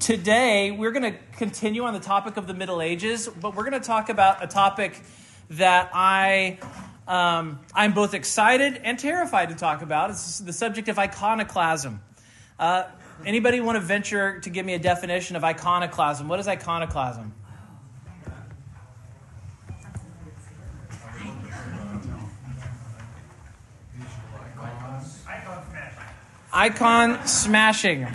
today we're going to continue on the topic of the Middle Ages, but we're going to talk about a topic that I um, I'm both excited and terrified to talk about. It's the subject of iconoclasm. Uh, anybody want to venture to give me a definition of iconoclasm? What is iconoclasm? Icon smashing.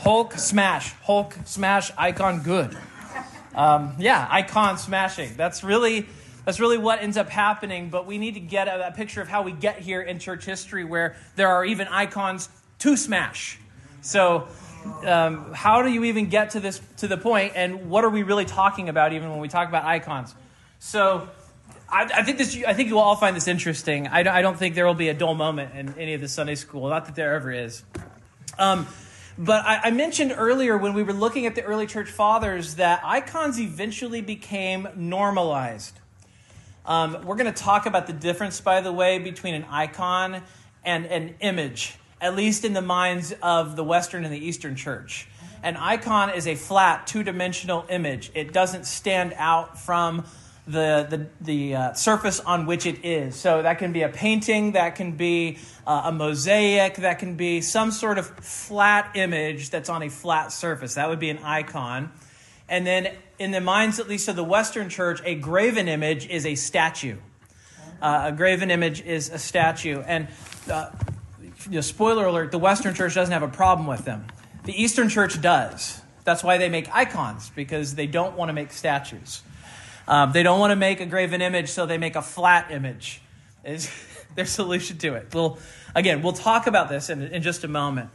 Hulk smash. Hulk smash. Icon good. Um, yeah, icon smashing. That's really that's really what ends up happening. But we need to get a, a picture of how we get here in church history, where there are even icons to smash. So, um, how do you even get to this to the point, and what are we really talking about, even when we talk about icons? So, I, I, think this. I think you will all find this interesting. I, I, don't think there will be a dull moment in any of the Sunday school. Not that there ever is. Um, but I, I, mentioned earlier when we were looking at the early church fathers that icons eventually became normalized. Um, we're going to talk about the difference, by the way, between an icon and an image, at least in the minds of the Western and the Eastern church. An icon is a flat, two dimensional image, it doesn't stand out from the, the, the uh, surface on which it is. So that can be a painting, that can be uh, a mosaic, that can be some sort of flat image that's on a flat surface. That would be an icon. And then, in the minds at least of the Western church, a graven image is a statue. Uh, a graven image is a statue. And uh, you know, spoiler alert, the Western church doesn't have a problem with them. The Eastern church does. That's why they make icons, because they don't want to make statues. Um, they don't want to make a graven image, so they make a flat image. Is their solution to it? We'll again, we'll talk about this in, in just a moment.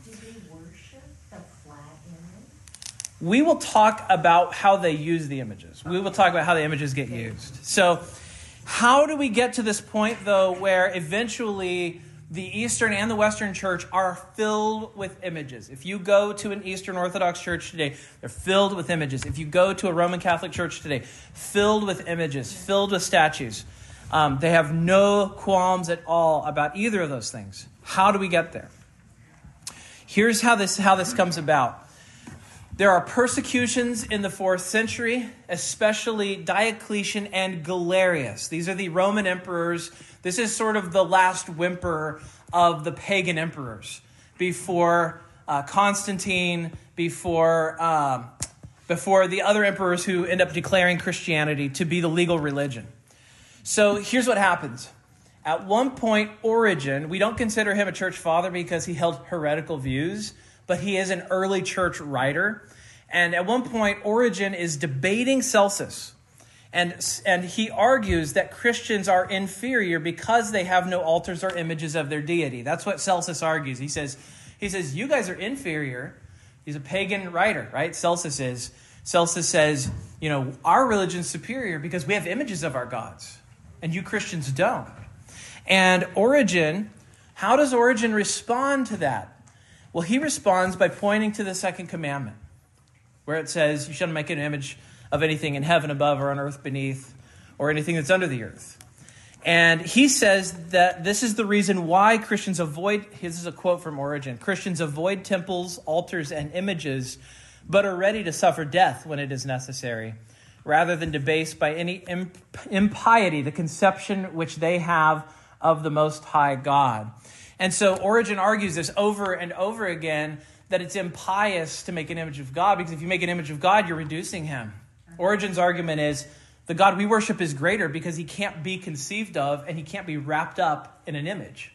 We will talk about how they use the images. We will talk about how the images get used. So, how do we get to this point, though, where eventually the Eastern and the Western church are filled with images. If you go to an Eastern Orthodox church today, they're filled with images. If you go to a Roman Catholic church today, filled with images, filled with statues. Um, they have no qualms at all about either of those things. How do we get there? Here's how this, how this comes about. There are persecutions in the fourth century, especially Diocletian and Galerius. These are the Roman emperors this is sort of the last whimper of the pagan emperors before uh, Constantine, before, uh, before the other emperors who end up declaring Christianity to be the legal religion. So here's what happens. At one point, Origen, we don't consider him a church father because he held heretical views, but he is an early church writer. And at one point, Origen is debating Celsus and, and he argues that Christians are inferior because they have no altars or images of their deity. That's what Celsus argues. He says, he says, You guys are inferior. He's a pagan writer, right? Celsus is. Celsus says, You know, our religion's superior because we have images of our gods, and you Christians don't. And Origen, how does Origen respond to that? Well, he responds by pointing to the second commandment, where it says, You shouldn't make an image of anything in heaven above or on earth beneath or anything that's under the earth. And he says that this is the reason why Christians avoid, this is a quote from Origen Christians avoid temples, altars, and images, but are ready to suffer death when it is necessary, rather than debase by any impiety the conception which they have of the Most High God. And so Origen argues this over and over again that it's impious to make an image of God because if you make an image of God, you're reducing him. Origen's argument is the God we worship is greater because he can't be conceived of and he can't be wrapped up in an image.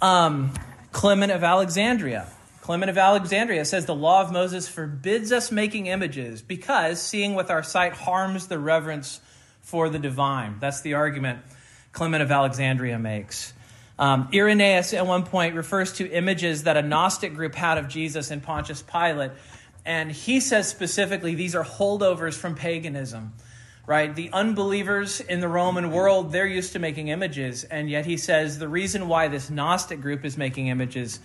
Um, Clement of Alexandria. Clement of Alexandria says the law of Moses forbids us making images because seeing with our sight harms the reverence for the divine. That's the argument Clement of Alexandria makes. Um, Irenaeus, at one point, refers to images that a Gnostic group had of Jesus and Pontius Pilate and he says specifically these are holdovers from paganism, right? The unbelievers in the Roman world, they're used to making images. And yet he says the reason why this Gnostic group is making images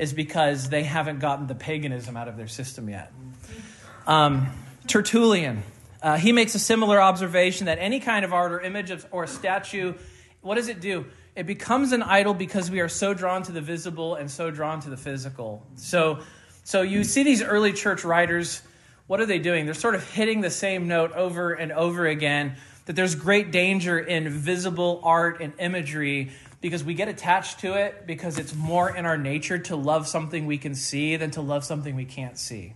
is because they haven't gotten the paganism out of their system yet. Um, Tertullian, uh, he makes a similar observation that any kind of art or image of, or statue, what does it do? It becomes an idol because we are so drawn to the visible and so drawn to the physical. So So you see these early church writers, what are they doing? They're sort of hitting the same note over and over again that there's great danger in visible art and imagery because we get attached to it because it's more in our nature to love something we can see than to love something we can't see.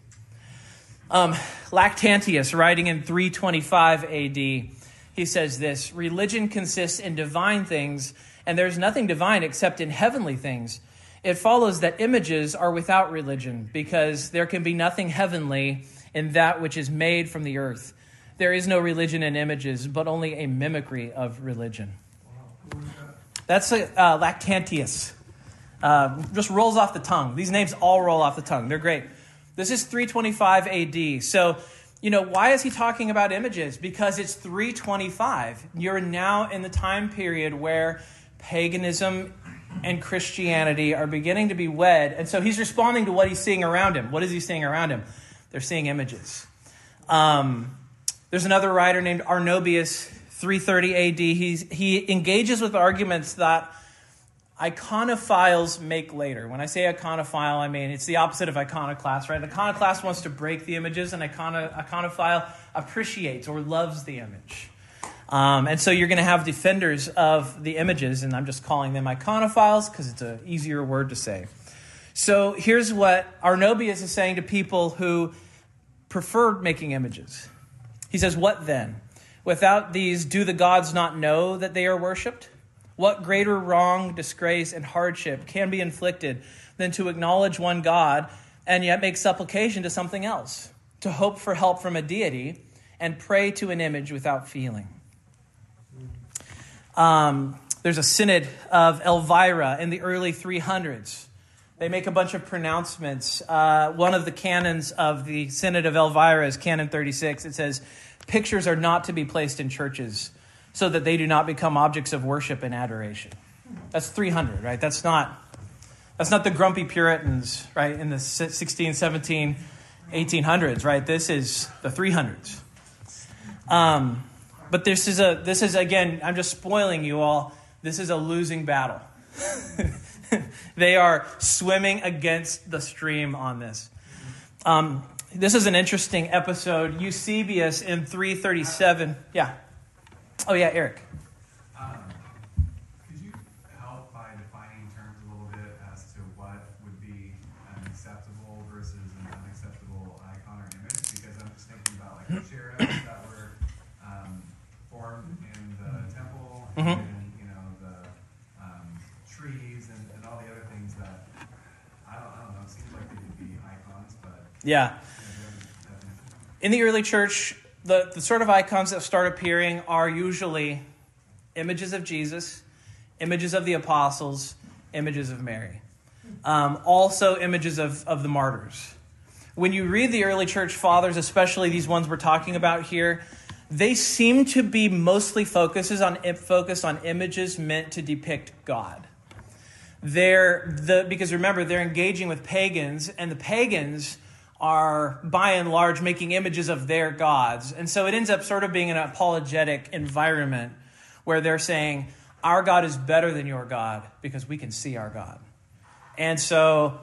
Um, Lactantius, writing in 325 AD, he says this Religion consists in divine things, and there's nothing divine except in heavenly things it follows that images are without religion because there can be nothing heavenly in that which is made from the earth. There is no religion in images, but only a mimicry of religion. That's uh, Lactantius. Uh, just rolls off the tongue. These names all roll off the tongue. They're great. This is 325 AD. So, you know, why is he talking about images? Because it's 325. You're now in the time period where paganism and Christianity are beginning to be wed. And so he's responding to what he's seeing around him. What is he seeing around him? They're seeing images. Um, there's another writer named Arnobius, 330 AD. He's, he engages with arguments that iconophiles make later. When I say iconophile, I mean it's the opposite of iconoclast, right? An iconoclast wants to break the images, and icono, iconophile appreciates or loves the image. Um, and so you're going to have defenders of the images, and I'm just calling them iconophiles because it's an easier word to say. So here's what Arnobius is saying to people who prefer making images. He says, What then? Without these, do the gods not know that they are worshipped? What greater wrong, disgrace, and hardship can be inflicted than to acknowledge one God and yet make supplication to something else, to hope for help from a deity, and pray to an image without feeling? Um, there's a synod of Elvira in the early 300s. They make a bunch of pronouncements. Uh, one of the canons of the Synod of Elvira is Canon 36. It says, Pictures are not to be placed in churches so that they do not become objects of worship and adoration. That's 300, right? That's not, that's not the grumpy Puritans, right, in the 16, 17, 1800s, right? This is the 300s. Um, but this is a this is again, I'm just spoiling you all. This is a losing battle. they are swimming against the stream on this. Um, this is an interesting episode. Eusebius in 337. Yeah. Oh, yeah, Eric. mm-hmm. and you know the um, trees and, and, all the other things that I don't, I don't know. It seems like they could be icons, but yeah. In the early church, the, the sort of icons that start appearing are usually images of Jesus, images of the apostles, images of Mary, um, also images of, of the martyrs. When you read the early church fathers, especially these ones we're talking about here, they seem to be mostly focuses on focused on images meant to depict God. They're the because remember they're engaging with pagans, and the pagans are by and large making images of their gods, and so it ends up sort of being an apologetic environment where they're saying our God is better than your God because we can see our God, and so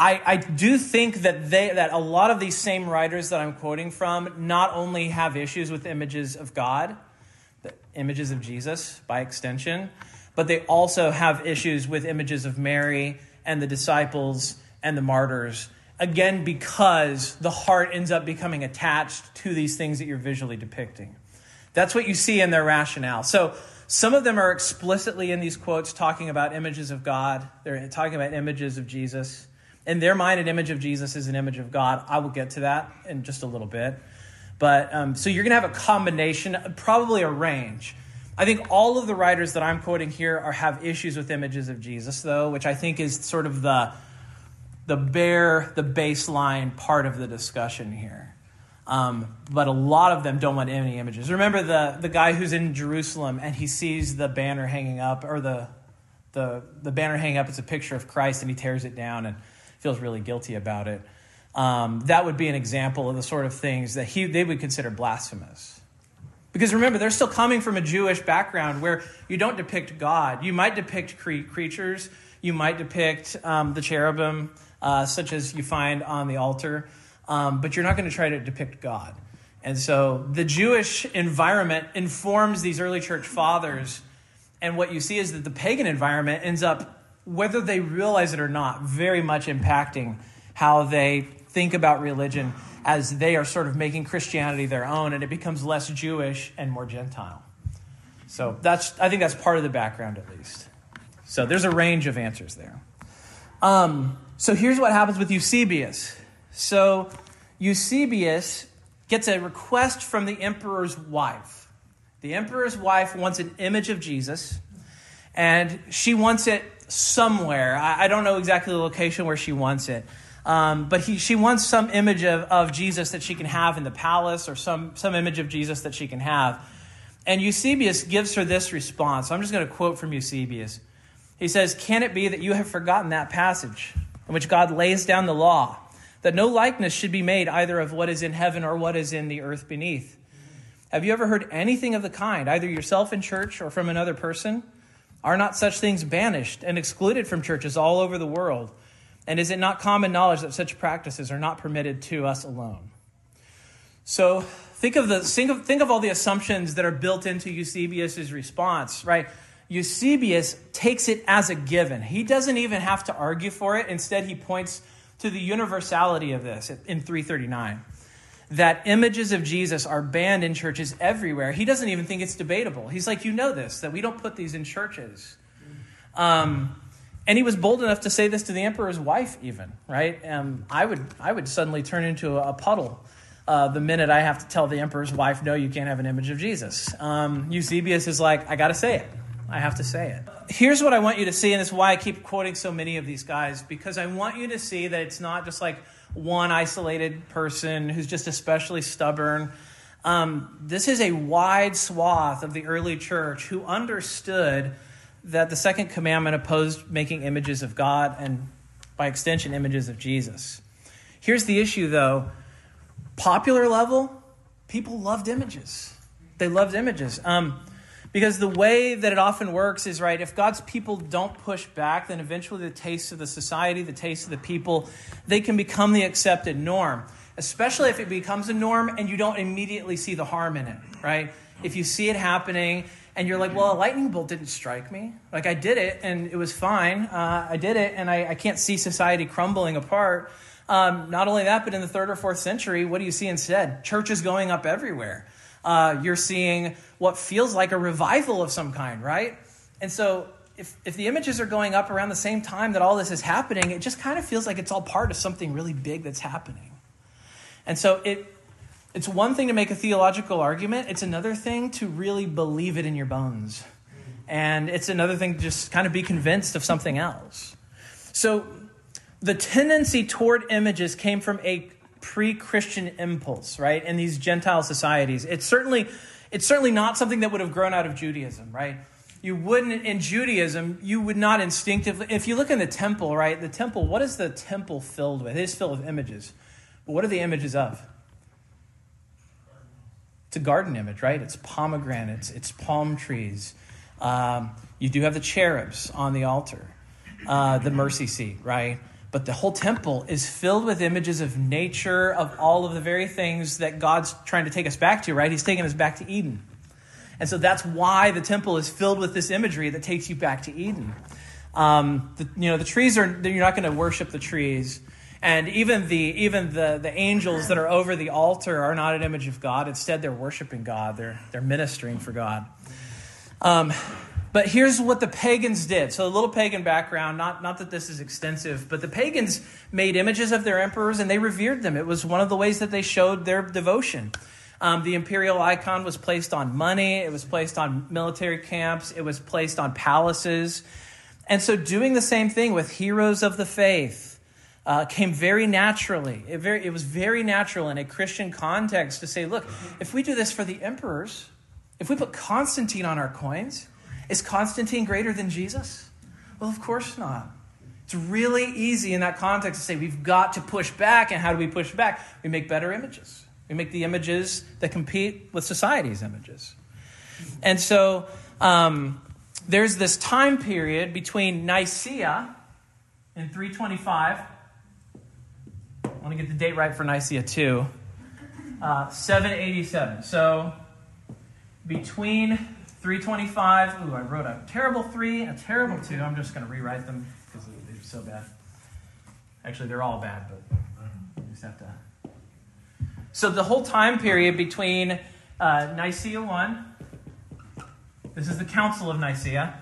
I, I do think that they that a lot of these same writers that I'm quoting from not only have issues with images of God, the images of Jesus by extension, but they also have issues with images of Mary and the disciples and the martyrs. Again, because the heart ends up becoming attached to these things that you're visually depicting. That's what you see in their rationale. So some of them are explicitly in these quotes talking about images of God. They're talking about images of Jesus in their mind, an image of Jesus is an image of God. I will get to that in just a little bit. But um, so you're going to have a combination, probably a range. I think all of the writers that I'm quoting here are have issues with images of Jesus, though, which I think is sort of the the bare, the baseline part of the discussion here. Um, but a lot of them don't want any images. Remember the the guy who's in Jerusalem and he sees the banner hanging up, or the the the banner hanging up. It's a picture of Christ, and he tears it down and feels really guilty about it. Um, that would be an example of the sort of things that he, they would consider blasphemous. Because remember, they're still coming from a Jewish background where you don't depict God. You might depict cre- creatures, you might depict um, the cherubim, uh, such as you find on the altar, um, but you're not going to try to depict God. And so the Jewish environment informs these early church fathers. And what you see is that the pagan environment ends up, whether they realize it or not, very much impacting how they think about religion as they are sort of making Christianity their own, and it becomes less Jewish and more Gentile. So that's, I think that's part of the background at least. So there's a range of answers there. Um, so here's what happens with Eusebius. So Eusebius gets a request from the emperor's wife. The emperor's wife wants an image of Jesus, and she wants it somewhere. I, I don't know exactly the location where she wants it. Um, but he, she wants some image of, of Jesus that she can have in the palace or some, some image of Jesus that she can have. And Eusebius gives her this response. I'm just going to quote from Eusebius. He says, Can it be that you have forgotten that passage in which God lays down the law, that no likeness should be made either of what is in heaven or what is in the earth beneath? Have you ever heard anything of the kind, either yourself in church or from another person? Are not such things banished and excluded from churches all over the world? And is it not common knowledge that such practices are not permitted to us alone? So think of, the, think of, think of all the assumptions that are built into Eusebius' response, right? Eusebius takes it as a given. He doesn't even have to argue for it. Instead, he points to the universality of this in 339 that images of Jesus are banned in churches everywhere. He doesn't even think it's debatable. He's like, You know this, that we don't put these in churches. Um, and he was bold enough to say this to the emperor's wife, even, right? Um, I, would, I would suddenly turn into a, puddle uh, the minute I have to tell the emperor's wife, no, you can't have an image of Jesus. Um, Eusebius is like, I got to say it. I have to say it. Here's what I want you to see, and it's why I keep quoting so many of these guys, because I want you to see that it's not just like one isolated person who's just especially stubborn. Um, this is a wide swath of the early church who understood that the second commandment opposed making images of God and, by extension, images of Jesus. Here's the issue, though popular level, people loved images. They loved images. Um, because the way that it often works is right, if God's people don't push back, then eventually the taste of the society, the taste of the people, they can become the accepted norm. Especially if it becomes a norm and you don't immediately see the harm in it, right? If you see it happening and you're like, well, a lightning bolt didn't strike me. Like, I did it and it was fine. Uh, I did it and I, I can't see society crumbling apart. Um, not only that, but in the third or fourth century, what do you see instead? Churches going up everywhere. Uh, you're seeing what feels like a revival of some kind, right? And so, if, if the images are going up around the same time that all this is happening, it just kind of feels like it's all part of something really big that's happening. And so, it, it's one thing to make a theological argument, it's another thing to really believe it in your bones. And it's another thing to just kind of be convinced of something else. So, the tendency toward images came from a pre-Christian impulse, right? In these Gentile societies, it's certainly it's certainly not something that would have grown out of Judaism, right? You wouldn't in Judaism, you would not instinctively. If you look in the temple, right? The temple, what is the temple filled with? It is filled with images. But what are the images of? It's a garden image, right? It's pomegranates, it's palm trees. Um, you do have the cherubs on the altar, uh, the mercy seat, right? But the whole temple is filled with images of nature, of all of the very things that God's trying to take us back to, right? He's taking us back to Eden. And so that's why the temple is filled with this imagery that takes you back to Eden. Um, the, you know, the trees are, you're not going to worship the trees. And even the, even the, the angels that are over the altar are not an image of God. Instead, they're worshiping God, they're, they're ministering for God. Um, but here's what the pagans did. So, a little pagan background, not, not that this is extensive, but the pagans made images of their emperors and they revered them. It was one of the ways that they showed their devotion. Um, the imperial icon was placed on money, it was placed on military camps, it was placed on palaces. And so, doing the same thing with heroes of the faith uh, came very naturally. It, very, it was very natural in a Christian context to say, look, if we do this for the emperors, if we put Constantine on our coins, is Constantine greater than Jesus? Well, of course not. It's really easy in that context to say we've got to push back. And how do we push back? We make better images. We make the images that compete with society's images. And so um, there's this time period between Nicaea in 325 I want to get the date right for Nicaea 2. Uh, 787. So between 325, ooh, I wrote a terrible 3, a terrible 2. I'm just going to rewrite them because they're so bad. Actually, they're all bad, but you just have to. So the whole time period between uh, Nicaea 1, this is the Council of Nicaea,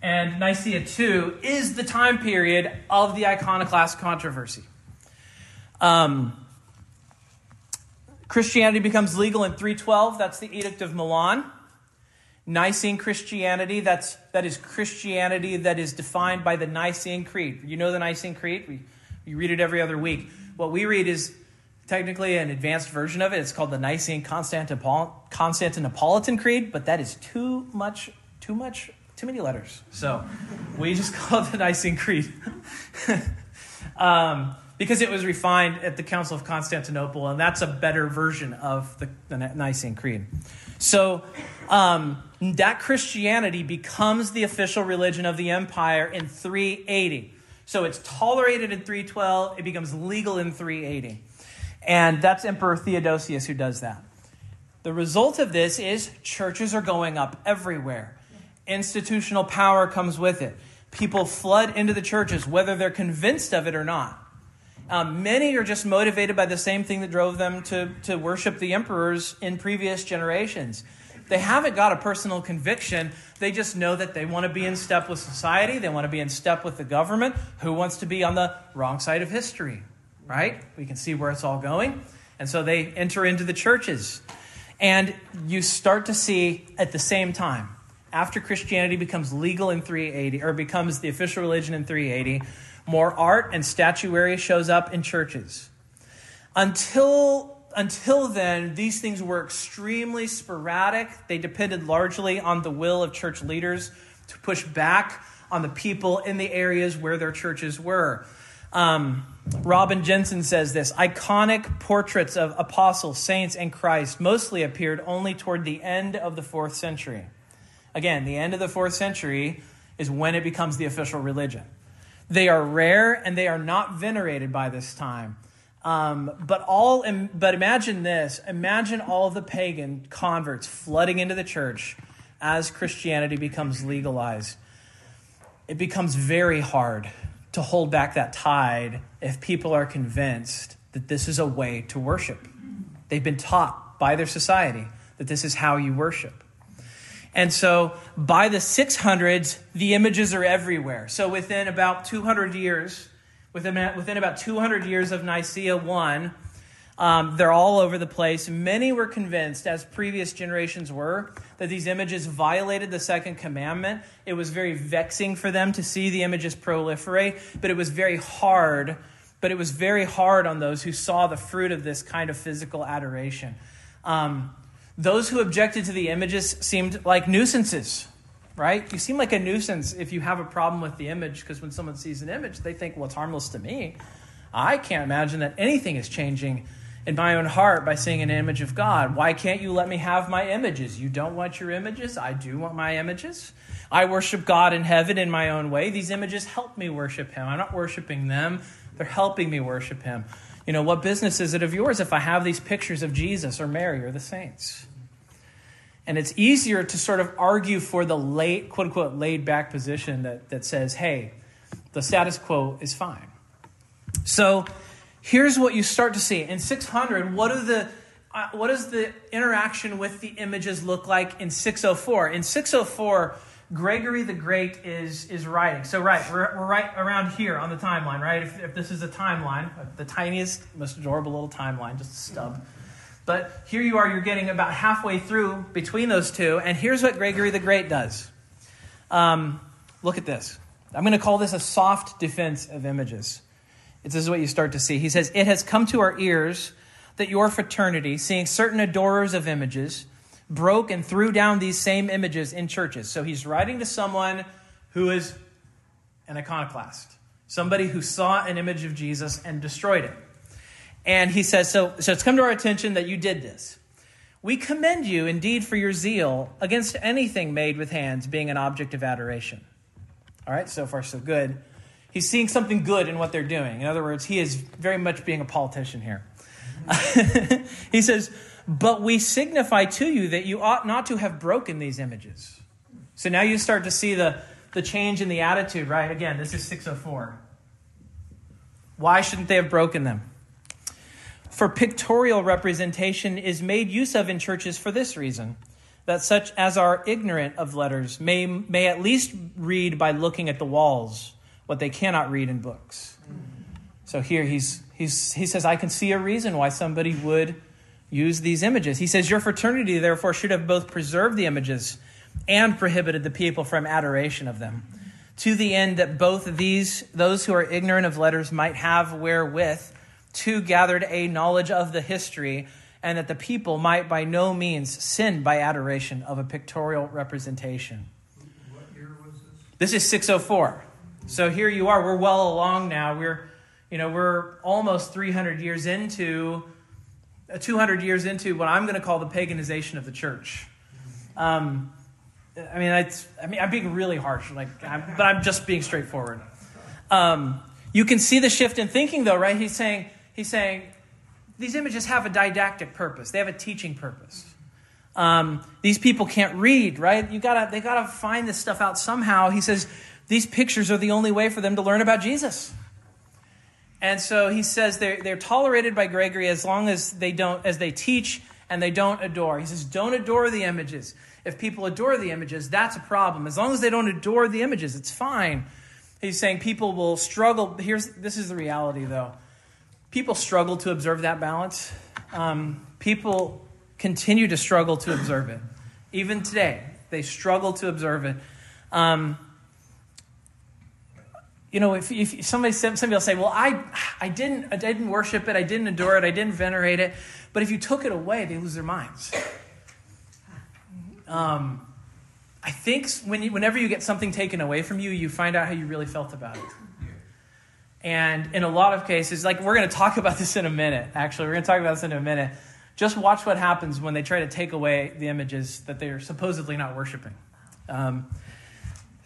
and Nicaea 2 is the time period of the iconoclast controversy. Um, Christianity becomes legal in 312. That's the Edict of Milan. Nicene Christianity, that's, that is Christianity that is defined by the Nicene Creed. You know the Nicene Creed? We, we read it every other week. What we read is technically an advanced version of it. It's called the Nicene Constantinopolitan Creed, but that is too much, too much, too many letters. So we just call it the Nicene Creed. um, because it was refined at the Council of Constantinople, and that's a better version of the, the Nicene Creed. So um, that Christianity becomes the official religion of the empire in 380. So it's tolerated in 312, it becomes legal in 380. And that's Emperor Theodosius who does that. The result of this is churches are going up everywhere. Institutional power comes with it. People flood into the churches, whether they're convinced of it or not. Um, many are just motivated by the same thing that drove them to, to worship the emperors in previous generations. They haven't got a personal conviction. They just know that they want to be in step with society. They want to be in step with the government. Who wants to be on the wrong side of history? Right? We can see where it's all going. And so they enter into the churches. And you start to see at the same time, after Christianity becomes legal in 380, or becomes the official religion in 380, more art and statuary shows up in churches. Until, until then, these things were extremely sporadic. They depended largely on the will of church leaders to push back on the people in the areas where their churches were. Um, Robin Jensen says this iconic portraits of apostles, saints, and Christ mostly appeared only toward the end of the fourth century. Again, the end of the fourth century is when it becomes the official religion. They are rare and they are not venerated by this time. Um, but all, but imagine this: imagine all the pagan converts flooding into the church as Christianity becomes legalized. It becomes very hard to hold back that tide if people are convinced that this is a way to worship. They've been taught by their society that this is how you worship. And so by the 600s, the images are everywhere. So within about 200 years, within, within about 200 years of Nicaea 1, um, they're all over the place. Many were convinced, as previous generations were, that these images violated the second commandment. It was very vexing for them to see the images proliferate, but it was very hard. But it was very hard on those who saw the fruit of this kind of physical adoration. Um, those who objected to the images seemed like nuisances, right? You seem like a nuisance if you have a problem with the image, because when someone sees an image, they think, well, it's harmless to me. I can't imagine that anything is changing in my own heart by seeing an image of God. Why can't you let me have my images? You don't want your images? I do want my images. I worship God in heaven in my own way. These images help me worship Him. I'm not worshiping them, they're helping me worship Him. You know, what business is it of yours if I have these pictures of Jesus or Mary or the saints? And it's easier to sort of argue for the late, quote unquote, laid back position that, that says, hey, the status quo is fine. So here's what you start to see. In 600, what, are the, uh, what does the interaction with the images look like in 604? In 604, Gregory the Great is, is writing. So, right, we're, we're right around here on the timeline, right? If, if this is a timeline, the tiniest, most adorable little timeline, just a stub. But here you are, you're getting about halfway through between those two, and here's what Gregory the Great does. Um, look at this. I'm going to call this a soft defense of images. This is what you start to see. He says, It has come to our ears that your fraternity, seeing certain adorers of images, broke and threw down these same images in churches. So he's writing to someone who is an iconoclast, somebody who saw an image of Jesus and destroyed it. And he says, so, so it's come to our attention that you did this. We commend you indeed for your zeal against anything made with hands being an object of adoration. All right, so far so good. He's seeing something good in what they're doing. In other words, he is very much being a politician here. he says, But we signify to you that you ought not to have broken these images. So now you start to see the, the change in the attitude, right? Again, this is 604. Why shouldn't they have broken them? For pictorial representation is made use of in churches for this reason that such as are ignorant of letters may, may at least read by looking at the walls what they cannot read in books. So here he's, he's, he says, I can see a reason why somebody would use these images. He says, Your fraternity, therefore, should have both preserved the images and prohibited the people from adoration of them, to the end that both these, those who are ignorant of letters, might have wherewith to gathered a knowledge of the history and that the people might by no means sin by adoration of a pictorial representation. What year was this? This is 604. So here you are. We're well along now. We're, you know, we're almost 300 years into, 200 years into what I'm going to call the paganization of the church. Um, I mean, it's, I mean, I'm being really harsh, like, I'm, but I'm just being straightforward. Um, you can see the shift in thinking, though, right? He's saying, he's saying, these images have a didactic purpose. They have a teaching purpose. Um, these people can't read, right? You gotta, they gotta find this stuff out somehow. He says these pictures are the only way for them to learn about Jesus. And so he says they're, they're tolerated by Gregory as long as they don't, as they teach and they don't adore. He says, don't adore the images. If people adore the images, that's a problem. As long as they don't adore the images, it's fine. He's saying people will struggle. Here's this is the reality, though. People struggle to observe that balance. Um, people continue to struggle to observe it. Even today, they struggle to observe it. Um, you know, if, if somebody somebody will say, "Well, I I didn't I didn't worship it, I didn't adore it, I didn't venerate it," but if you took it away, they lose their minds. Um, I think when you, whenever you get something taken away from you, you find out how you really felt about it. And in a lot of cases, like we're going to talk about this in a minute, actually, we're going to talk about this in a minute. Just watch what happens when they try to take away the images that they're supposedly not worshiping. Um,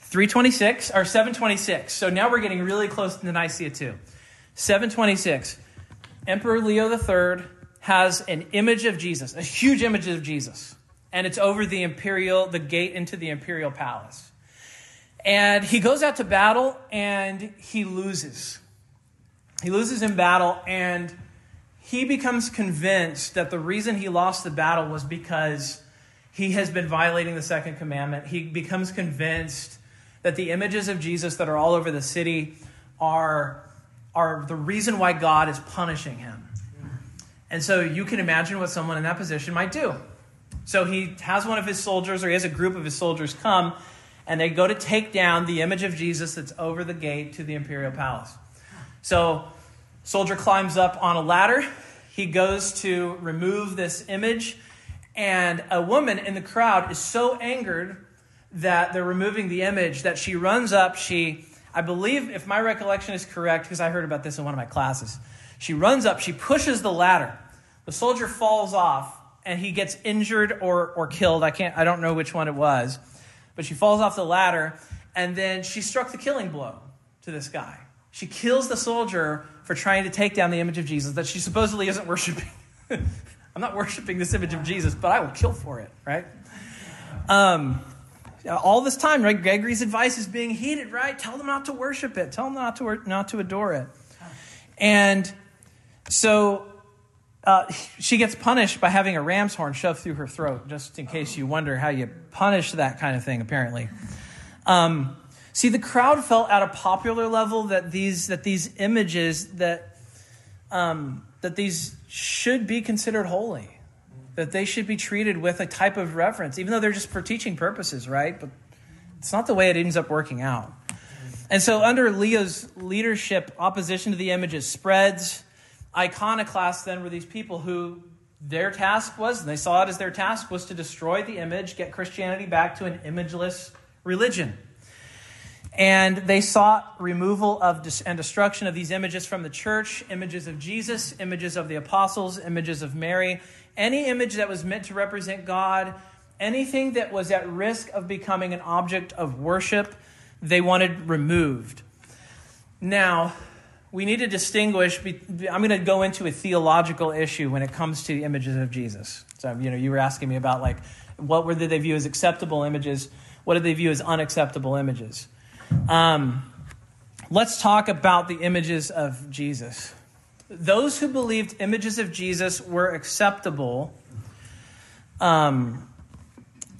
326 or 726. So now we're getting really close to Nicaea 2. 726. Emperor Leo III has an image of Jesus, a huge image of Jesus, and it's over the imperial, the gate into the imperial palace. And he goes out to battle and he loses. He loses in battle and he becomes convinced that the reason he lost the battle was because he has been violating the second commandment. He becomes convinced that the images of Jesus that are all over the city are, are the reason why God is punishing him. And so you can imagine what someone in that position might do. So he has one of his soldiers, or he has a group of his soldiers come, and they go to take down the image of Jesus that's over the gate to the imperial palace. So, soldier climbs up on a ladder. He goes to remove this image, and a woman in the crowd is so angered that they're removing the image that she runs up. She, I believe, if my recollection is correct, because I heard about this in one of my classes, she runs up, she pushes the ladder. The soldier falls off, and he gets injured or, or killed. I can't, I don't know which one it was, but she falls off the ladder, and then she struck the killing blow to this guy. She kills the soldier for trying to take down the image of Jesus that she supposedly isn't worshiping. I'm not worshiping this image of Jesus, but I will kill for it, right? Um, all this time, right? Gregory's advice is being heeded, right? Tell them not to worship it. Tell them not to not to adore it. And so uh, she gets punished by having a ram's horn shoved through her throat, just in case you wonder how you punish that kind of thing, apparently. Um, see, the crowd felt at a popular level that these, that these images, that, um, that these should be considered holy, that they should be treated with a type of reverence, even though they're just for teaching purposes, right? But it's not the way it ends up working out. And so, under Leo's leadership, opposition to the images spreads iconoclasts then were these people who their task was, and they saw it as their task, was to destroy the image, get Christianity back to an imageless religion. And they sought removal of and destruction of these images from the church images of Jesus, images of the apostles, images of Mary, any image that was meant to represent God, anything that was at risk of becoming an object of worship, they wanted removed. Now, we need to distinguish. I'm going to go into a theological issue when it comes to the images of Jesus. So, you know, you were asking me about like what were they view as acceptable images? What did they view as unacceptable images? Um, let's talk about the images of Jesus. Those who believed images of Jesus were acceptable um,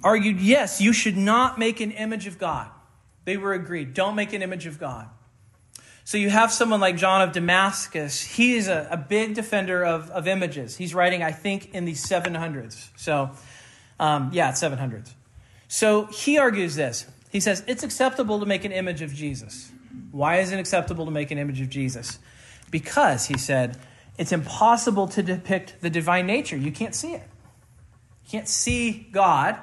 argued, yes, you should not make an image of God. They were agreed. Don't make an image of God. So you have someone like John of Damascus. He is a, a big defender of, of images. He's writing, I think, in the 700s. So, um, yeah, 700s. So he argues this. He says, it's acceptable to make an image of Jesus. Why is it acceptable to make an image of Jesus? Because, he said, it's impossible to depict the divine nature. You can't see it. You can't see God.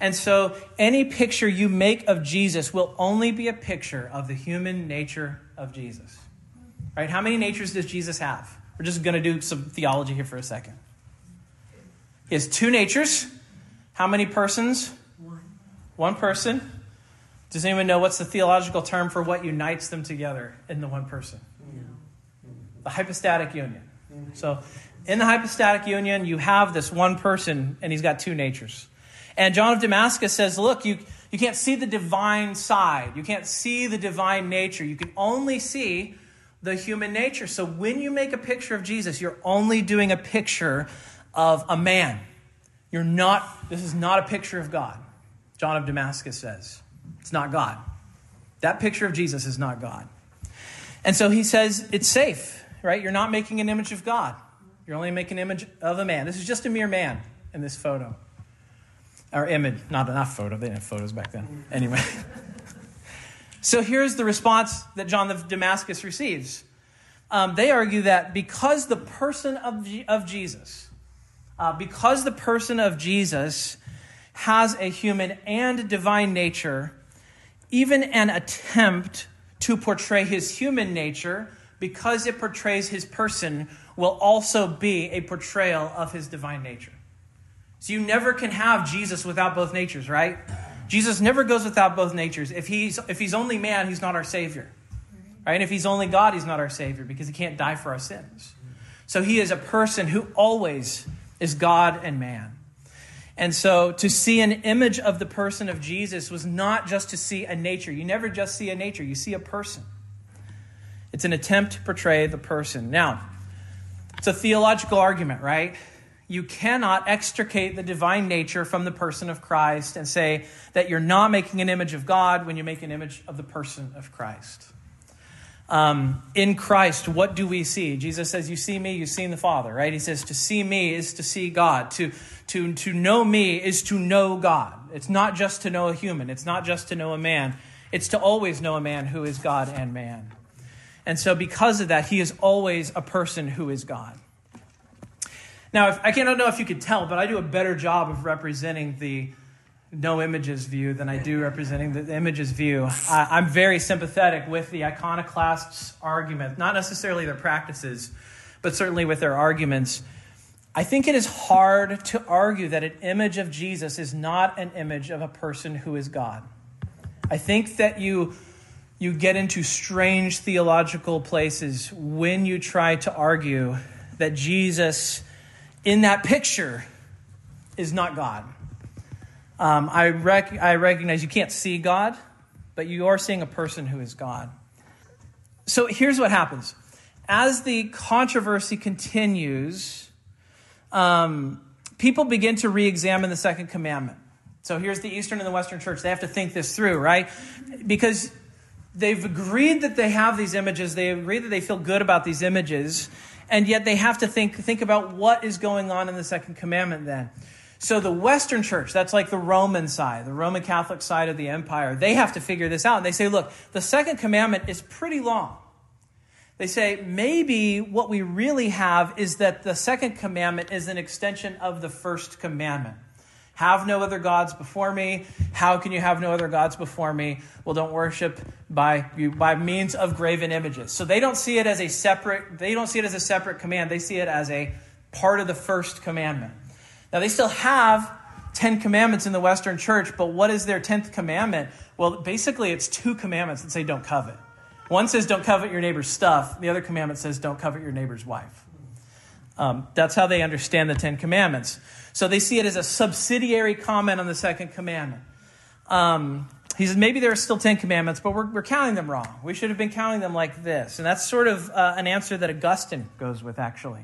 And so any picture you make of Jesus will only be a picture of the human nature of Jesus. Right? How many natures does Jesus have? We're just going to do some theology here for a second. He has two natures. How many persons? One. One person. Does anyone know what's the theological term for what unites them together in the one person? The hypostatic union. So, in the hypostatic union, you have this one person, and he's got two natures. And John of Damascus says, Look, you, you can't see the divine side. You can't see the divine nature. You can only see the human nature. So when you make a picture of Jesus, you're only doing a picture of a man. You're not, this is not a picture of God. John of Damascus says. It's not God. That picture of Jesus is not God. And so he says it's safe, right? You're not making an image of God. You're only making an image of a man. This is just a mere man in this photo or image, not enough photo. They didn't have photos back then. Anyway. so here's the response that John of Damascus receives. Um, they argue that because the person of, of Jesus, uh, because the person of Jesus has a human and divine nature, even an attempt to portray his human nature, because it portrays his person, will also be a portrayal of his divine nature. So you never can have Jesus without both natures, right? Jesus never goes without both natures. If he's, if he's only man, he's not our Savior. Right? And if he's only God, he's not our Savior because he can't die for our sins. So he is a person who always is God and man. And so to see an image of the person of Jesus was not just to see a nature. You never just see a nature, you see a person. It's an attempt to portray the person. Now, it's a theological argument, right? you cannot extricate the divine nature from the person of Christ and say that you're not making an image of God when you make an image of the person of Christ. Um, in Christ, what do we see? Jesus says, You see me, you've seen the Father, right? He says, To see me is to see God. To, to, to know me is to know God. It's not just to know a human, it's not just to know a man, it's to always know a man who is God and man. And so, because of that, he is always a person who is God. Now, if, I don't know if you could tell, but I do a better job of representing the no images view than I do representing the images view. I, am very sympathetic with the iconoclasts' argument, not necessarily their practices, but certainly with their arguments. I think it is hard to argue that an image of Jesus is not an image of a person who is God. I think that you you get into strange theological places when you try to argue that Jesus in that picture is not God. Um, I, rec- I recognize you can't see God, but you are seeing a person who is God. So here's what happens as the controversy continues, um, people begin to re examine the second commandment. So here's the Eastern and the Western Church. They have to think this through, right? Because they've agreed that they have these images, they agree that they feel good about these images, and yet they have to think, think about what is going on in the second commandment then. So the Western church, that's like the Roman side, the Roman Catholic side of the empire, they have to figure this out. And they say, look, the second commandment is pretty long. They say maybe what we really have is that the second commandment is an extension of the first commandment. Have no other gods before me. How can you have no other gods before me? Well, don't worship by by means of graven images. So they don't see it as a separate they don't see it as a separate command. They see it as a part of the first commandment. Now they still have 10 commandments in the Western church, but what is their 10th commandment? Well, basically it's two commandments that say don't covet. One says, don't covet your neighbor's stuff. The other commandment says, don't covet your neighbor's wife. Um, that's how they understand the Ten Commandments. So they see it as a subsidiary comment on the second commandment. Um, he says, maybe there are still Ten Commandments, but we're, we're counting them wrong. We should have been counting them like this. And that's sort of uh, an answer that Augustine goes with, actually.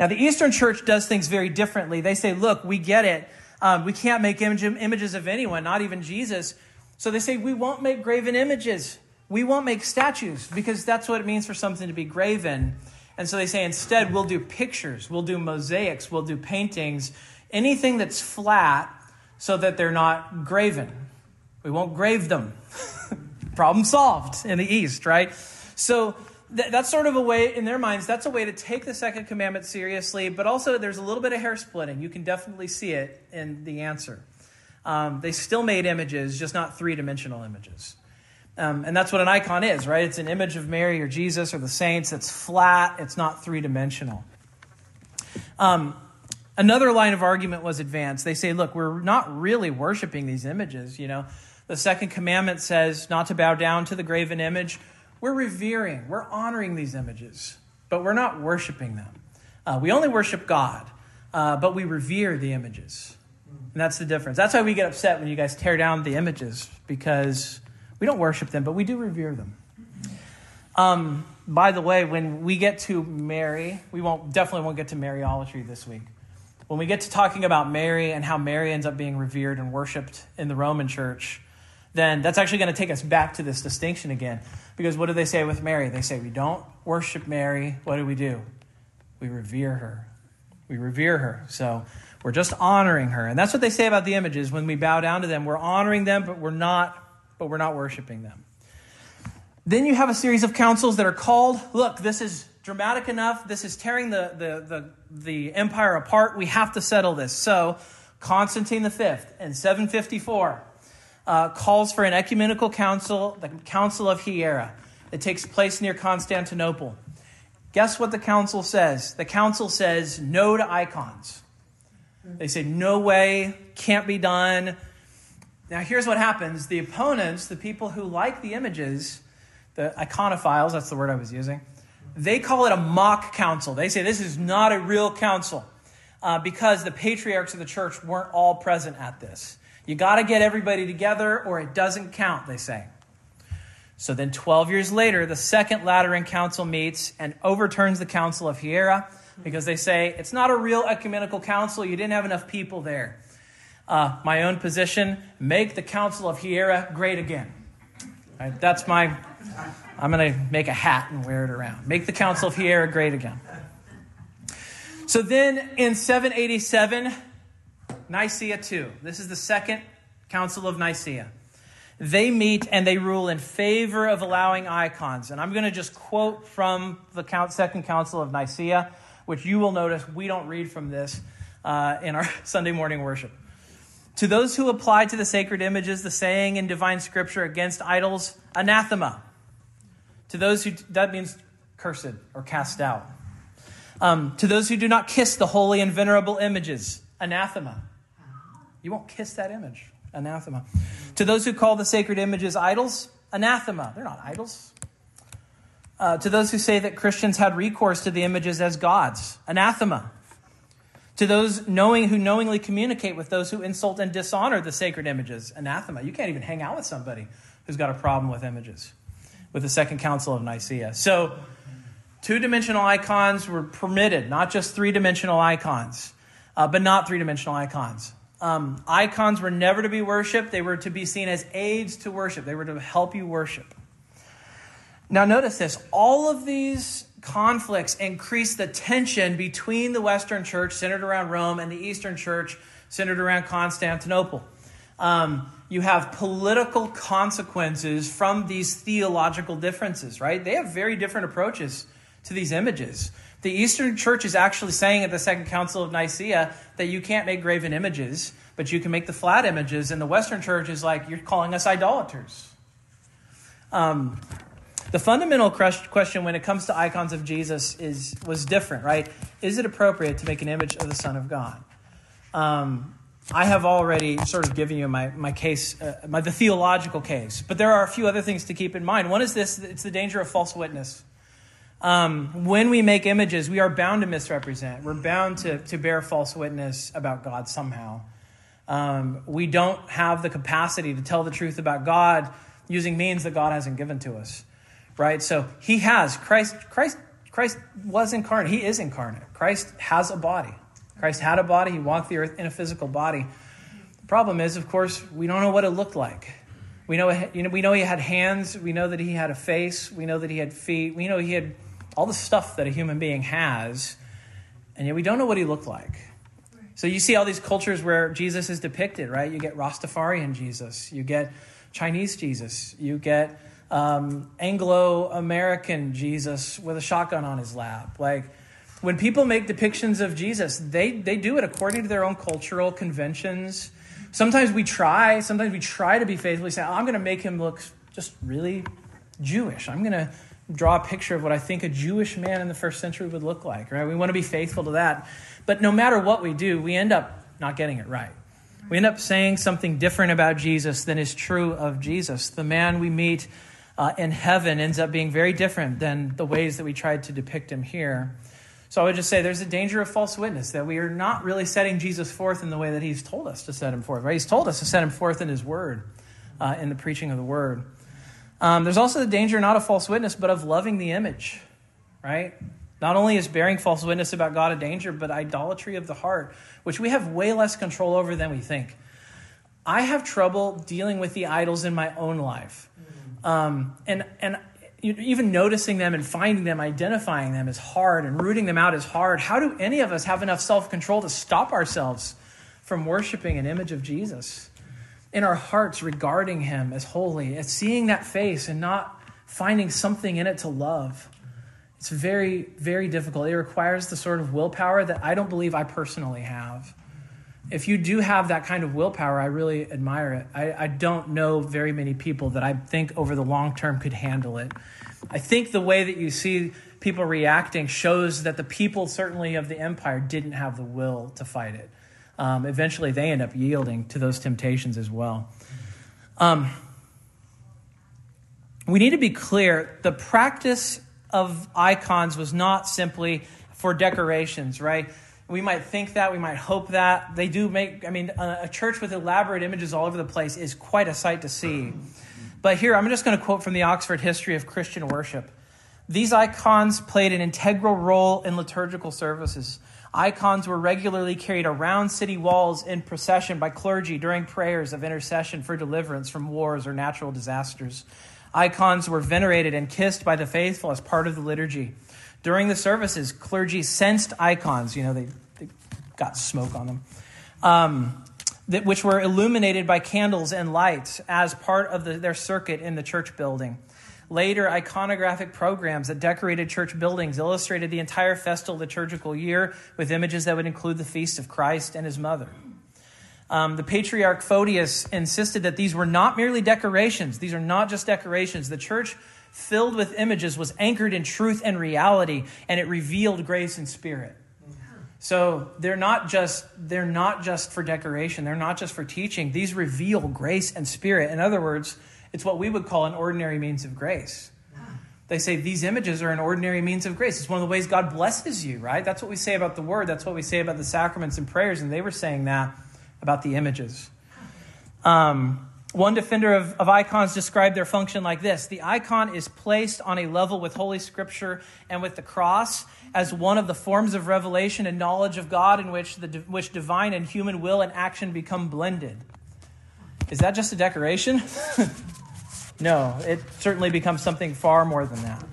Now, the Eastern Church does things very differently. They say, look, we get it. Um, we can't make image, images of anyone, not even Jesus. So they say, we won't make graven images. We won't make statues because that's what it means for something to be graven. And so they say, instead, we'll do pictures, we'll do mosaics, we'll do paintings, anything that's flat so that they're not graven. We won't grave them. Problem solved in the East, right? So th- that's sort of a way, in their minds, that's a way to take the second commandment seriously, but also there's a little bit of hair splitting. You can definitely see it in the answer. Um, they still made images, just not three dimensional images. Um, and that's what an icon is, right? It's an image of Mary or Jesus or the saints. It's flat, it's not three dimensional. Um, another line of argument was advanced. They say, look, we're not really worshiping these images. You know, the second commandment says not to bow down to the graven image. We're revering, we're honoring these images, but we're not worshiping them. Uh, we only worship God, uh, but we revere the images. And that's the difference. That's why we get upset when you guys tear down the images, because we don't worship them, but we do revere them. Um, by the way, when we get to Mary, we won't definitely won't get to Mariolatry this week. When we get to talking about Mary and how Mary ends up being revered and worshipped in the Roman church, then that's actually going to take us back to this distinction again. Because what do they say with Mary? They say, We don't worship Mary. What do we do? We revere her. We revere her. So we're just honoring her. And that's what they say about the images. When we bow down to them, we're honoring them, but we're not, but we're not worshiping them. Then you have a series of councils that are called, look, this is dramatic enough. This is tearing the, the, the, the empire apart. We have to settle this. So Constantine V in 754 uh, calls for an ecumenical council, the Council of Hiera. It takes place near Constantinople. Guess what the council says? The council says no to icons. They say, no way, can't be done. Now, here's what happens the opponents, the people who like the images, the iconophiles, that's the word I was using, they call it a mock council. They say this is not a real council uh, because the patriarchs of the church weren't all present at this. You got to get everybody together or it doesn't count, they say. So then, 12 years later, the Second Lateran Council meets and overturns the Council of Hiera because they say it's not a real ecumenical council. You didn't have enough people there. Uh, my own position make the Council of Hiera great again. Right, that's my, I'm going to make a hat and wear it around. Make the Council of Hiera great again. So then in 787, Nicaea 2, This is the second Council of Nicaea. They meet and they rule in favor of allowing icons. And I'm going to just quote from the Second Council of Nicaea, which you will notice we don't read from this uh, in our Sunday morning worship. To those who apply to the sacred images the saying in divine scripture against idols, anathema. To those who, that means cursed or cast out. Um, to those who do not kiss the holy and venerable images, anathema. You won't kiss that image. Anathema. To those who call the sacred images idols, anathema. They're not idols. Uh, to those who say that Christians had recourse to the images as gods, anathema. To those knowing who knowingly communicate with those who insult and dishonor the sacred images, anathema. You can't even hang out with somebody who's got a problem with images. With the Second Council of Nicaea. So, two dimensional icons were permitted, not just three dimensional icons, uh, but not three dimensional icons. Um, icons were never to be worshiped, they were to be seen as aids to worship, they were to help you worship. Now, notice this all of these conflicts increase the tension between the Western church, centered around Rome, and the Eastern church, centered around Constantinople. Um, you have political consequences from these theological differences, right? They have very different approaches to these images. The Eastern Church is actually saying at the Second Council of Nicaea that you can't make graven images, but you can make the flat images. And the Western Church is like, you're calling us idolaters. Um, the fundamental question when it comes to icons of Jesus is was different, right? Is it appropriate to make an image of the Son of God? Um, I have already sort of given you my, my case, uh, my, the theological case, but there are a few other things to keep in mind. One is this it's the danger of false witness. Um, when we make images, we are bound to misrepresent. We're bound to, to bear false witness about God somehow. Um, we don't have the capacity to tell the truth about God using means that God hasn't given to us, right? So He has Christ. Christ. Christ was incarnate. He is incarnate. Christ has a body. Christ had a body. He walked the earth in a physical body. The problem is, of course, we don't know what it looked like. We know, you know, we know he had hands. We know that he had a face. We know that he had feet. We know he had all the stuff that a human being has, and yet we don't know what he looked like. So you see all these cultures where Jesus is depicted, right? You get Rastafarian Jesus, you get Chinese Jesus, you get um, Anglo American Jesus with a shotgun on his lap. Like when people make depictions of Jesus, they, they do it according to their own cultural conventions. Sometimes we try, sometimes we try to be faithfully say, oh, I'm going to make him look just really Jewish. I'm going to draw a picture of what I think a Jewish man in the first century would look like, right? We want to be faithful to that. But no matter what we do, we end up not getting it right. We end up saying something different about Jesus than is true of Jesus. The man we meet uh, in heaven ends up being very different than the ways that we tried to depict him here. So I would just say there's a danger of false witness, that we are not really setting Jesus forth in the way that he's told us to set him forth, right? He's told us to set him forth in his word, uh, in the preaching of the word. Um, there's also the danger not of false witness, but of loving the image, right? Not only is bearing false witness about God a danger, but idolatry of the heart, which we have way less control over than we think. I have trouble dealing with the idols in my own life. Um, and, and even noticing them and finding them, identifying them is hard, and rooting them out is hard. How do any of us have enough self control to stop ourselves from worshiping an image of Jesus? in our hearts regarding him as holy, as seeing that face and not finding something in it to love. It's very, very difficult. It requires the sort of willpower that I don't believe I personally have. If you do have that kind of willpower, I really admire it. I, I don't know very many people that I think over the long term could handle it. I think the way that you see people reacting shows that the people, certainly of the empire, didn't have the will to fight it um, eventually they end up yielding to those temptations as well. Um, we need to be clear the practice of icons was not simply for decorations, right? We might think that, we might hope that. They do make, I mean, a, a church with elaborate images all over the place is quite a sight to see. But here, I'm just going to quote from the Oxford History of Christian Worship. These icons played an integral role in liturgical services. Icons were regularly carried around city walls in procession by clergy during prayers of intercession for deliverance from wars or natural disasters. Icons were venerated and kissed by the faithful as part of the liturgy. During the services, clergy censed icons, you know, they, they got smoke on them, um, that, which were illuminated by candles and lights as part of the, their circuit in the church building. Later, iconographic programs that decorated church buildings illustrated the entire festal liturgical year with images that would include the feast of Christ and his mother. Um, the patriarch Photius insisted that these were not merely decorations. These are not just decorations. The church, filled with images, was anchored in truth and reality, and it revealed grace and spirit. So they're not just they're not just for decoration. They're not just for teaching. These reveal grace and spirit. In other words, it's what we would call an ordinary means of grace. They say these images are an ordinary means of grace. It's one of the ways God blesses you, right? That's what we say about the word. That's what we say about the sacraments and prayers. And they were saying that about the images. Um, one defender of, of, icons described their function like this The icon is placed on a level with Holy Scripture and with the cross as one of the forms of revelation and knowledge of God in which, the, which divine and human will and action become blended. Is that just a decoration? No, it certainly becomes something far more than that.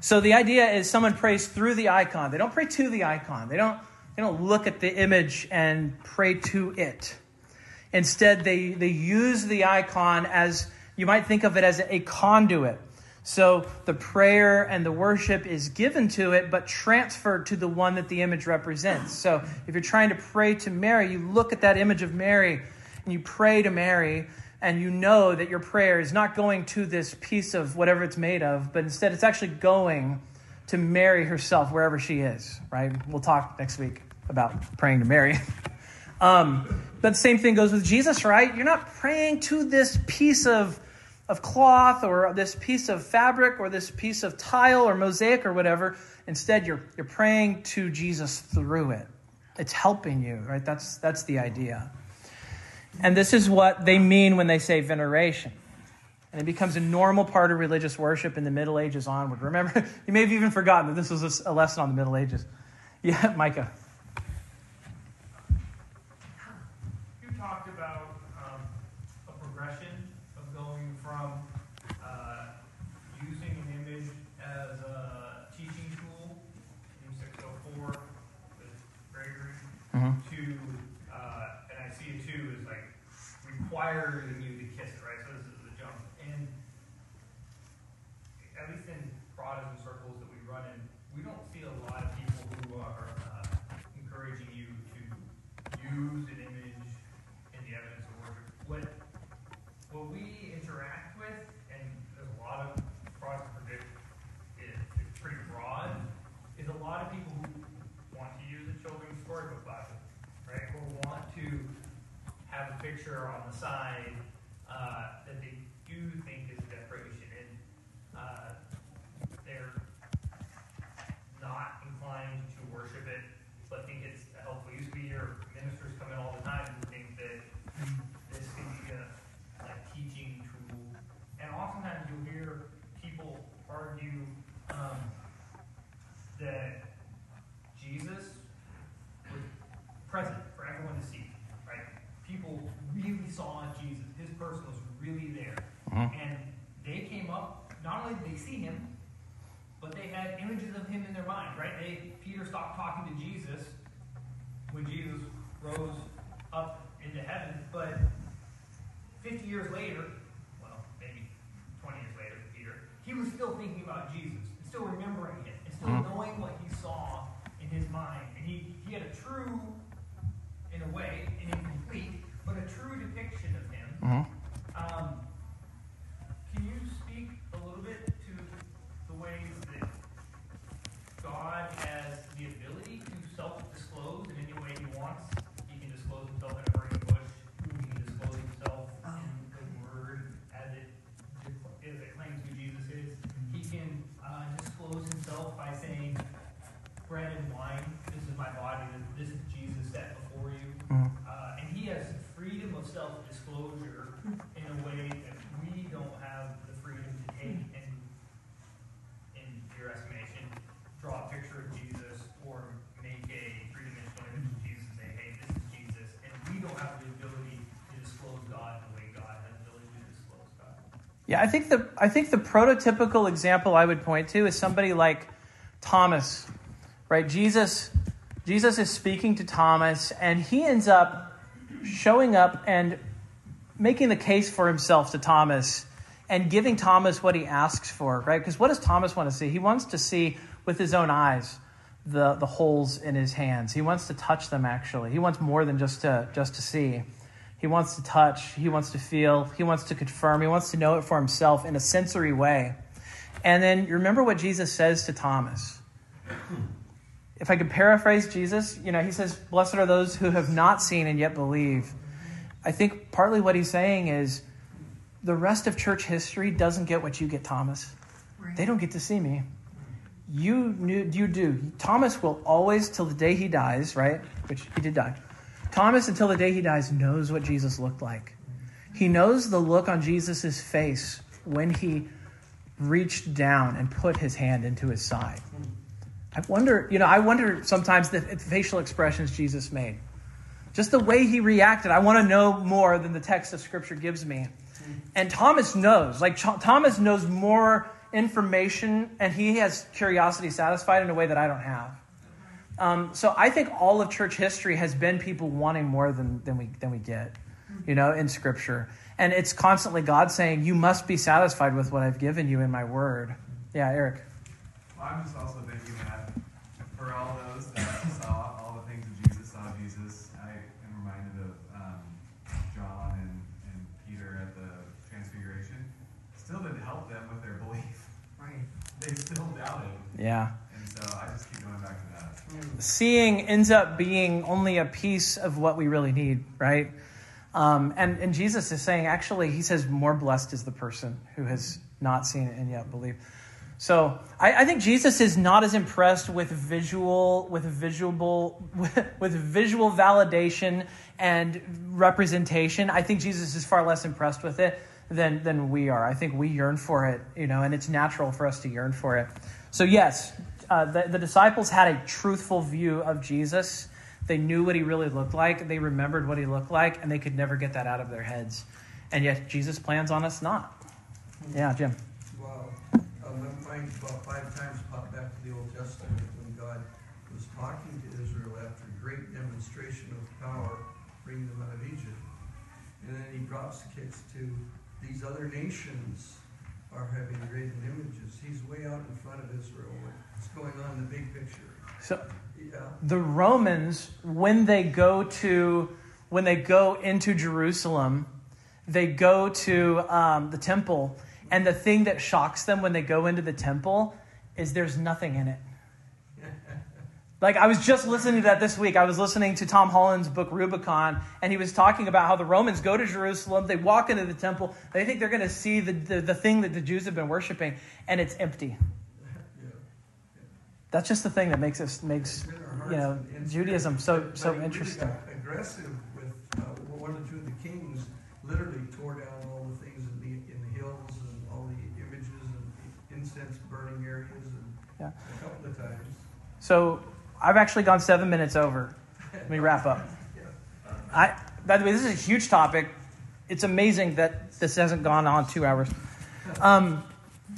So the idea is someone prays through the icon. They don't pray to the icon. They don't, they don't look at the image and pray to it. Instead, they, they use the icon as you might think of it as a conduit. So the prayer and the worship is given to it, but transferred to the one that the image represents. So if you're trying to pray to Mary, you look at that image of Mary and you pray to Mary and you know that your prayer is not going to this piece of whatever it's made of, but instead it's actually going to Mary herself wherever she is, right? We'll talk next week about praying to Mary. Um, but the same thing goes with Jesus, right? You're not praying to this piece of, of cloth or this piece of fabric or this piece of tile or mosaic or whatever. Instead, you're, you're praying to Jesus through it. It's helping you, right? That's, that's the idea. And this is what they mean when they say veneration. And it becomes a normal part of religious worship in the Middle Ages onward. Remember, you may have even forgotten that this was a lesson on the Middle Ages. Yeah, Micah. You talked about um, a progression of going from uh, using an image as a teaching tool in 604 with Gregory Mhm. to, uh, and I see it too, is like requiring you to kiss it, right? So this is the jump. And at least in Protestant circles that we run in, we don't see a lot of people who are uh, encouraging you to use an image in the evidence of worship. What what we interact with, and there's a lot of Protestant predict it, it's pretty broad, is a lot of people who want to use a children's storybook Bible, right? Or want to have a picture on the side uh, that they do think is decoration, and uh, they're not inclined to worship it, but think it's a helpful use. We hear ministers come in all the time who think that this can be a, a teaching tool, and oftentimes you'll hear people argue um, that Jesus was present for everyone to see, right? People really saw Jesus. His person was really there. And they came up, not only did they see him, but they had images of him in their mind, right? They Peter stopped talking to Jesus when Jesus rose up into heaven, but 50 years later, well, maybe 20 years later, Peter, he was still thinking about Jesus, and still remembering him, and still Mhm. knowing what he saw in his mind. And he, he had a true, in a way, an incomplete, but a true depiction of him. Mhm. Um, can you speak a little bit to the ways that God has the ability to self-disclose in any way He wants? He can disclose Himself in a burning bush. He can disclose Himself in the Word as it as it claims who Jesus is. He can uh, disclose Himself by saying, "Bread and wine. This is my body. This is Jesus set before you." Mhm. Uh, and he has freedom of self-disclosure in a way that we don't have the freedom to take and, in your estimation, draw a picture of Jesus or make a three-dimensional image of Jesus and say, hey, this is Jesus. And we don't have the ability to disclose God the way God has the ability to disclose God. Yeah, I think the I think the prototypical example I would point to is somebody like Thomas, right? Jesus Jesus is speaking to Thomas, and he ends up showing up and making the case for himself to Thomas and giving Thomas what he asks for, right? Because what does Thomas want to see? He wants to see with his own eyes the, the holes in his hands. He wants to touch them actually. He wants more than just to just to see. He wants to touch, he wants to feel, he wants to confirm, he wants to know it for himself in a sensory way. And then you remember what Jesus says to Thomas. If I could paraphrase Jesus, you know, he says, Blessed are those who have not seen and yet believe. I think partly what he's saying is the rest of church history doesn't get what you get, Thomas. They don't get to see me. You knew, you do. Thomas will always, till the day he dies, right? Which he did die. Thomas, until the day he dies, knows what Jesus looked like. He knows the look on Jesus' face when he reached down and put his hand into his side. I wonder, you know, I wonder sometimes the facial expressions Jesus made. Just the way he reacted. I want to know more than the text of Scripture gives me. And Thomas knows. Like, Thomas knows more information, and he has curiosity satisfied in a way that I don't have. Um, so I think all of church history has been people wanting more than, than, we, than we get, you know, in Scripture. And it's constantly God saying, You must be satisfied with what I've given you in my word. Yeah, Eric. Well, I'm just also thinking that for all those that saw all the things that Jesus saw Jesus, I am reminded of um, John and, and Peter at the Transfiguration. Still didn't help them with their belief. Right. They still doubted. Yeah. And so I just keep going back to that. Seeing ends up being only a piece of what we really need, right? Um, and, and Jesus is saying, actually, he says, more blessed is the person who has not seen it and yet believed. So I, I, think Jesus is not as impressed with visual, with visual, with visual validation and representation. I think Jesus is far less impressed with it than than we are. I think we yearn for it, you know, and it's natural for us to yearn for it. So yes, uh, the, the disciples had a truthful view of Jesus. They knew what he really looked like. They remembered what he looked like, and they could never get that out of their heads. And yet, Jesus plans on us not. Yeah, Jim. Well, um, my mind about five times popped back to the Old Testament when God was talking to Israel after a great demonstration of power, bringing them out of Egypt. And then he drops the kicks to these other nations are having graven images. He's way out in front of Israel. Going on in the big picture? So yeah. the Romans, when they go to when they go into Jerusalem, they go to um, the temple, and the thing that shocks them when they go into the temple is there's nothing in it. Like I was just listening to that this week. I was listening to Tom Holland's book Rubicon, and he was talking about how the Romans go to Jerusalem, they walk into the temple, they think they're going to see the, the, the, thing that the Jews have been worshiping, and it's empty. That's just the thing that makes us makes you know Judaism so so interesting. Aggressive with uh, one or two of the kings literally tore down all the things in the in the hills and all the images and incense burning areas and yeah. a couple of times. So I've actually gone seven minutes over. Let me wrap up. I, by the way, this is a huge topic. It's amazing that this hasn't gone on two hours. Um,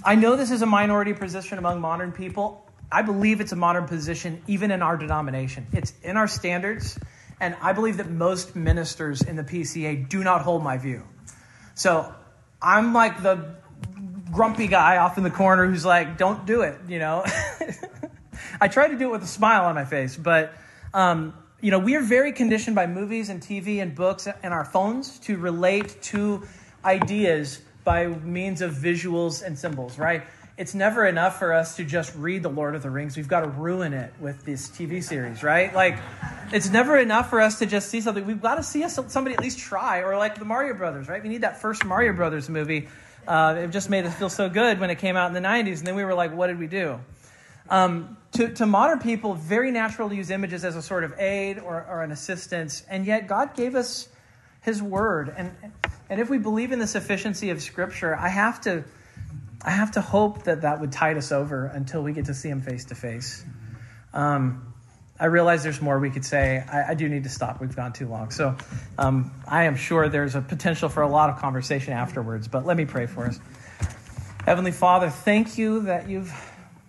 I know this is a minority position among modern people. I believe it's a modern position even in our denomination. It's in our standards, and I believe that most ministers in the PCA do not hold my view. So I'm like the grumpy guy off in the corner who's like, don't do it, you know? I try to do it with a smile on my face, but um, you know, we are very conditioned by movies and TV and books and our phones to relate to ideas by means of visuals and symbols, right? It's never enough for us to just read The Lord of the Rings. We've got to ruin it with this TV series, right? Like, it's never enough for us to just see something. We've got to see somebody at least try, or like the Mario Brothers, right? We need that first Mario Brothers movie. Uh, it just made us feel so good when it came out in the 90s, and then we were like, what did we do? Um, to, to modern people, very natural to use images as a sort of aid or, or an assistance, and yet God gave us His Word. And, and if we believe in the sufficiency of Scripture, I have to, I have to hope that that would tide us over until we get to see Him face to face. Um, I realize there's more we could say. I, I, do need to stop. We've gone too long. So um, I am sure there's a potential for a lot of conversation afterwards, but let me pray for us. Heavenly Father, thank you that you've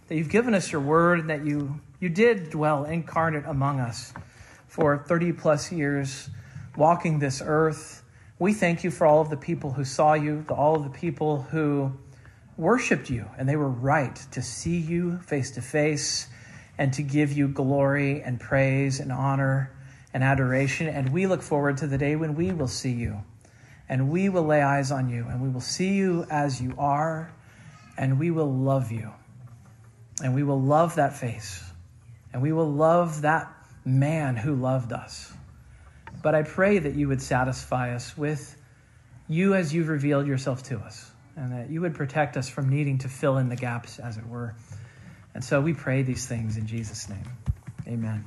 that you've given us your word, and that you, you did dwell incarnate among us for 30 plus years, walking this earth. We thank you for all of the people who saw you, all of the people who worshiped you, and they were right to see you face to face and to give you glory and praise and honor and adoration. And we look forward to the day when we will see you and we will lay eyes on you and we will see you as you are and we will love you. And we will love that face. And we will love that man who loved us. But I pray that you would satisfy us with you as you've revealed yourself to us, and that you would protect us from needing to fill in the gaps, as it were. And so we pray these things in Jesus' name. Amen.